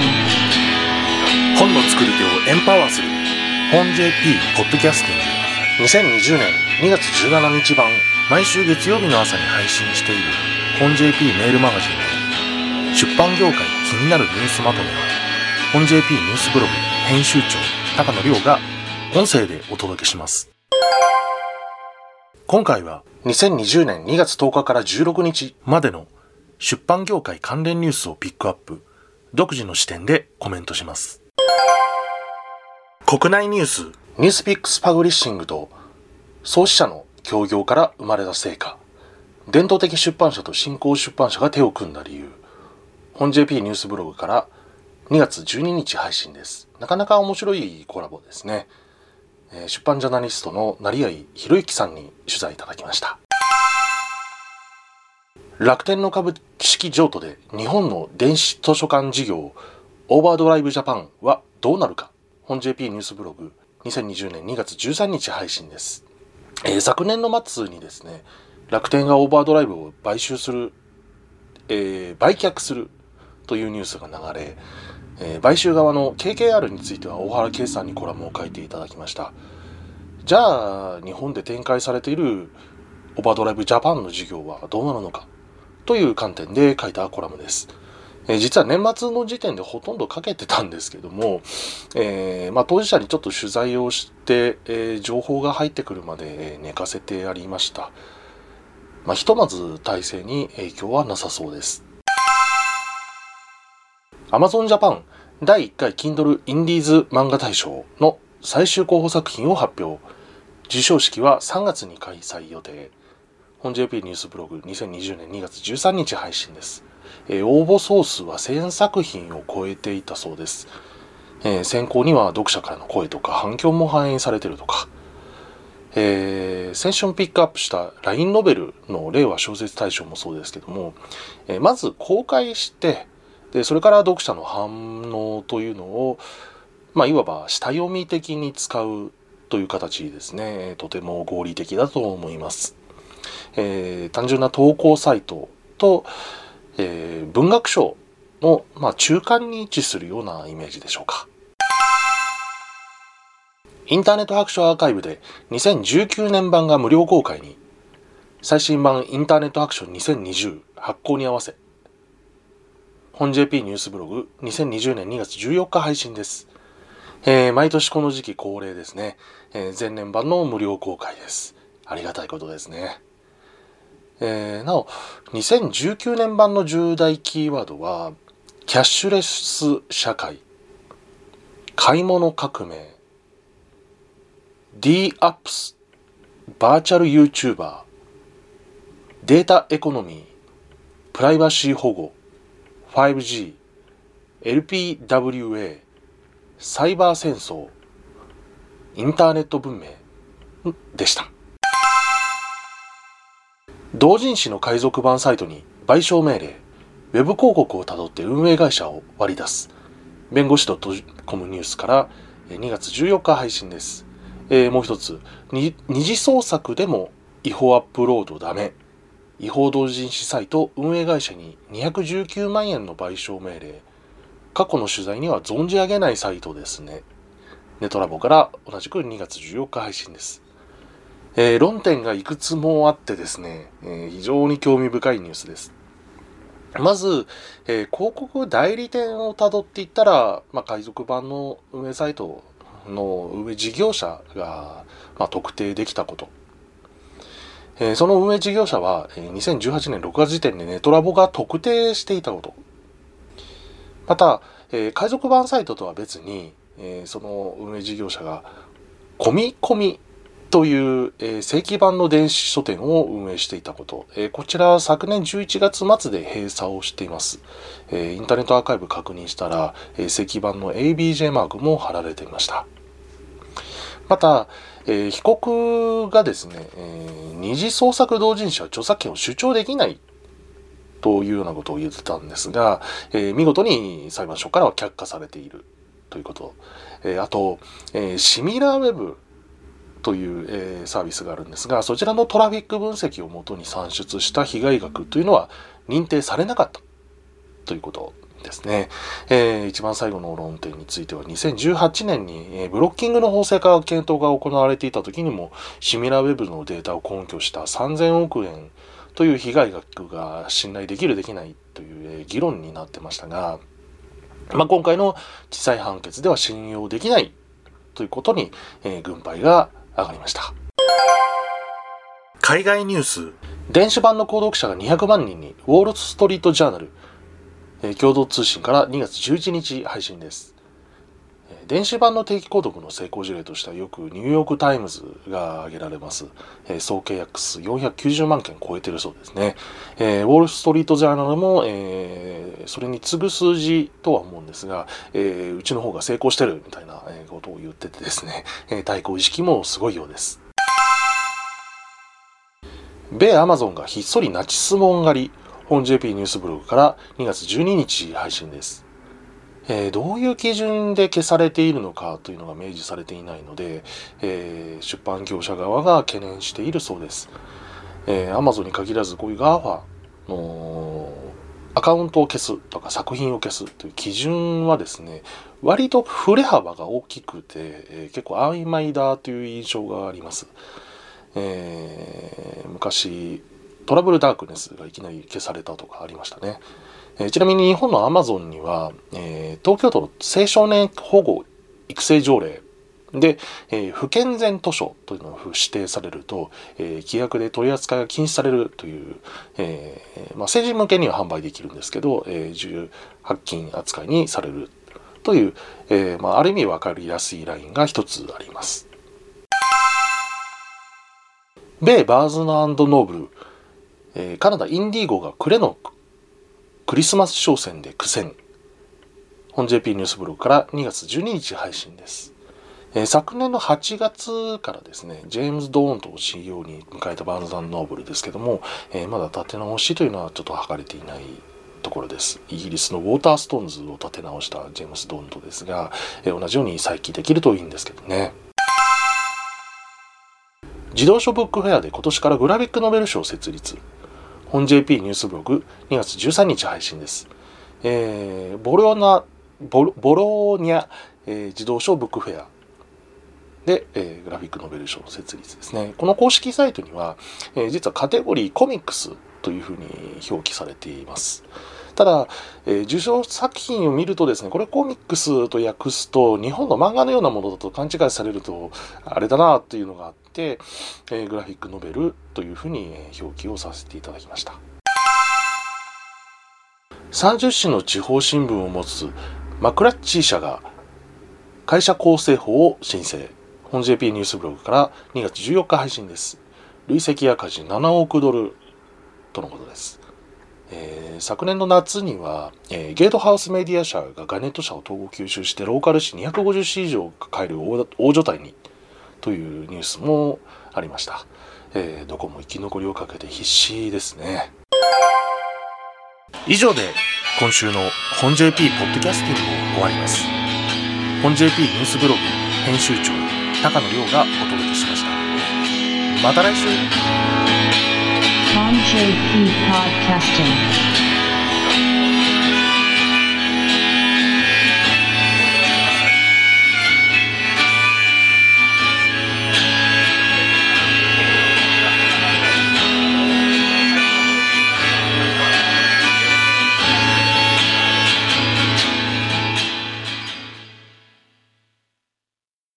信本の作り手をエンパワーする。本 JP ポッドキャスティング。2020年2月17日版。毎週月曜日の朝に配信している。本 JP メールマガジンの出版業界気になるニュースまとめは本 JP ニュースブログ編集長高野亮が音声でお届けします。今回は2020年2月10日から16日。までの出版業界関連ニュースをピックアップ独自の視点でコメントします。国内ニュースニュースピックスパブリッシングと創始者の協業から生まれた成果。伝統的出版社と新興出版社が手を組んだ理由。本 JP ニュースブログから2月12日配信です。なかなか面白いコラボですね、出版ジャーナリストの成合博之さんに取材いただきました。楽天の株式譲渡で日本の電子図書館事業オーバードライブジャパンはどうなるか。本 JP ニュースブログ2020年2月13日配信です、えー昨年の末にですね楽天がオーバードライブを買収する、えー売却するというニュースが流れ、えー買収側の KKR については大原圭さんにコラムを書いていただきました。じゃあ日本で展開されているオーバードライブジャパンの事業はどうなるのか。という観点で書いたコラムです。え実は年末の時点でほとんど書けてたんですけども、えーまあ、当事者にちょっと取材をして、えー情報が入ってくるまで寝かせてありました。まあ、ひとまず体制に影響はなさそうです。Amazon Japan 第1回 Kindle インディーズ漫画大賞の最終候補作品を発表。授賞式は3月に開催予定。本 JP ニュースブログ2020年2月13日配信です。えー応募総数は1000作品を超えていたそうです。えー選考には読者からの声とか反響も反映されてるとか、えー先週もピックアップした LINE ノベルの令和小説大賞もそうですけども、えーまず公開してでそれから読者の反応というのを、まあ、いわば下読み的に使うという形ですねとても合理的だと思います。えー単純な投稿サイトと、えー文学賞の、まあ、中間に位置するようなイメージでしょうか。インターネット白書アーカイブで2019年版が無料公開に最新版インターネット白書2020発行に合わせ本 JP ニュースブログ2020年2月14日配信です。えー毎年この時期恒例ですね、えー前年版の無料公開です。ありがたいことですね。えーなお、2019年版の重大キーワードは、キャッシュレス社会、買い物革命、D-Apps、バーチャル YouTuber、データエコノミー、プライバシー保護、5G、LPWA、サイバー戦争、インターネット文明。でした。同人誌の海賊版サイトに賠償命令、ウェブ広告をたどって運営会社を割り出す。弁護士 .com ニュースから2月14日配信です。えーもう一つ、二次創作でも違法アップロードダメ。違法同人誌サイト運営会社に219万円の賠償命令。過去の取材には存じ上げないサイトですね。ネトラボから同じく2月14日配信です。えー論点がいくつもあってですね、えー非常に興味深いニュースです。まず、えー広告代理店をたどっていったら、まあ、海賊版の運営サイトの運営事業者が、まあ、特定できたこと。えーその運営事業者は、えー2018年6月時点でネトラボが特定していたこと。また、えー海賊版サイトとは別に、えーその運営事業者が、込み込みという、えー正規版の電子書店を運営していたこと、えーこちら昨年11月末で閉鎖をしています、えーインターネットアーカイブ確認したら、えー正規版の ABJ マークも貼られていました。また、えー被告がですね、えー二次創作同人誌は著作権を主張できないというようなことを言ってたんですが、えー見事に裁判所からは却下されているということ、えーあと、えーシミラーウェブという、えーサービスがあるんですがそちらのトラフィック分析をもとに算出した被害額というのは認定されなかったということですね、えー、一番最後の論点については2018年に、えー、ブロッキングの法制化検討が行われていた時にもシミラウェブのデータを根拠した3000億円という被害額が信頼できるできないという、えー、議論になってましたが、まあ、今回の地裁判決では信用できないということに、えー、軍配が上がりました。海外ニュース電子版の購読者が200万人にウォール・ストリート・ジャーナルえ共同通信から2月11日配信です。電子版の定期購読の成功事例としてはよくニューヨークタイムズが挙げられます。え総契約数490万件超えてるそうですね。えー、ウォール・ストリート・ジャーナルも、えー、それに次ぐ数字とは思うんですが、えー、うちの方が成功してるみたいなことを言っててですね、え対抗意識もすごいようです。米アマゾンがひっそりナチスモン狩り本 JP ニュースブログから2月12日配信です。えー、どういう基準で消されているのかというのが明示されていないので、えー、出版業者側が懸念しているそうです。えー、Amazon に限らずこういう GAFA のアカウントを消すとか作品を消すという基準はですね、割と振れ幅が大きくて、えー、結構曖昧だという印象があります。えー、昔トラブルダークネスがいきなり消されたとかありましたね。えー、ちなみに日本のアマゾンには、えー、東京都の青少年保護育成条例で、えー、不健全図書というのを指定されると、えー、規約で取り扱いが禁止されるという、えーまあ、成人向けには販売できるんですけど、えー、重発禁扱いにされるという、えーまあ、ある意味分かりやすいラインが一つあります。米バーンズ・アンド・ノーブルえー、カナダインディゴが暮れのクリスマス商戦で苦戦。本 JP ニュースブログから2月12日配信です。えー、昨年の8月からですね、ジェームズ・ドーントを CEO に迎えたバーンズ・ノーブルですけども、えー、まだ立て直しというのはちょっと図れていないところです。イギリスのウォーターストーンズを立て直したジェームズ・ドーンとですが、え、同じように再起できるといいんですけどね。自動書ブックフェアで今年からグラフィックノベル賞を設立。本 JP ニュースブログ2月13日配信です。えー、ボロナボロボローニャ、えー、自動書ブックフェアで、えー、グラフィックノベル賞の設立ですね。この公式サイトには、えー、実はカテゴリーコミックスというふうに表記されています。ただ、えー、受賞作品を見るとですね、これコミックスと訳すと、日本の漫画のようなものだと勘違いされると、あれだなっていうのがあって、えー、グラフィックノベルというふうに表記をさせていただきました。30紙の地方新聞を持つマクラッチー社が会社構成法を申請。本 JP ニュースブログから2月14日配信です。累積赤字7億ドルとのことです。えー、昨年の夏には、えー、ゲートハウスメディア社がガネット社を統合吸収してローカル紙250紙以上を抱える大所帯にというニュースもありました、えー、どこも生き残りをかけて必死ですね。以上で今週の本 JP ポッドキャスティングを終わります。本 JP ニュースブログ編集長高野亮がお届けしました。また来週。JP Podcasting.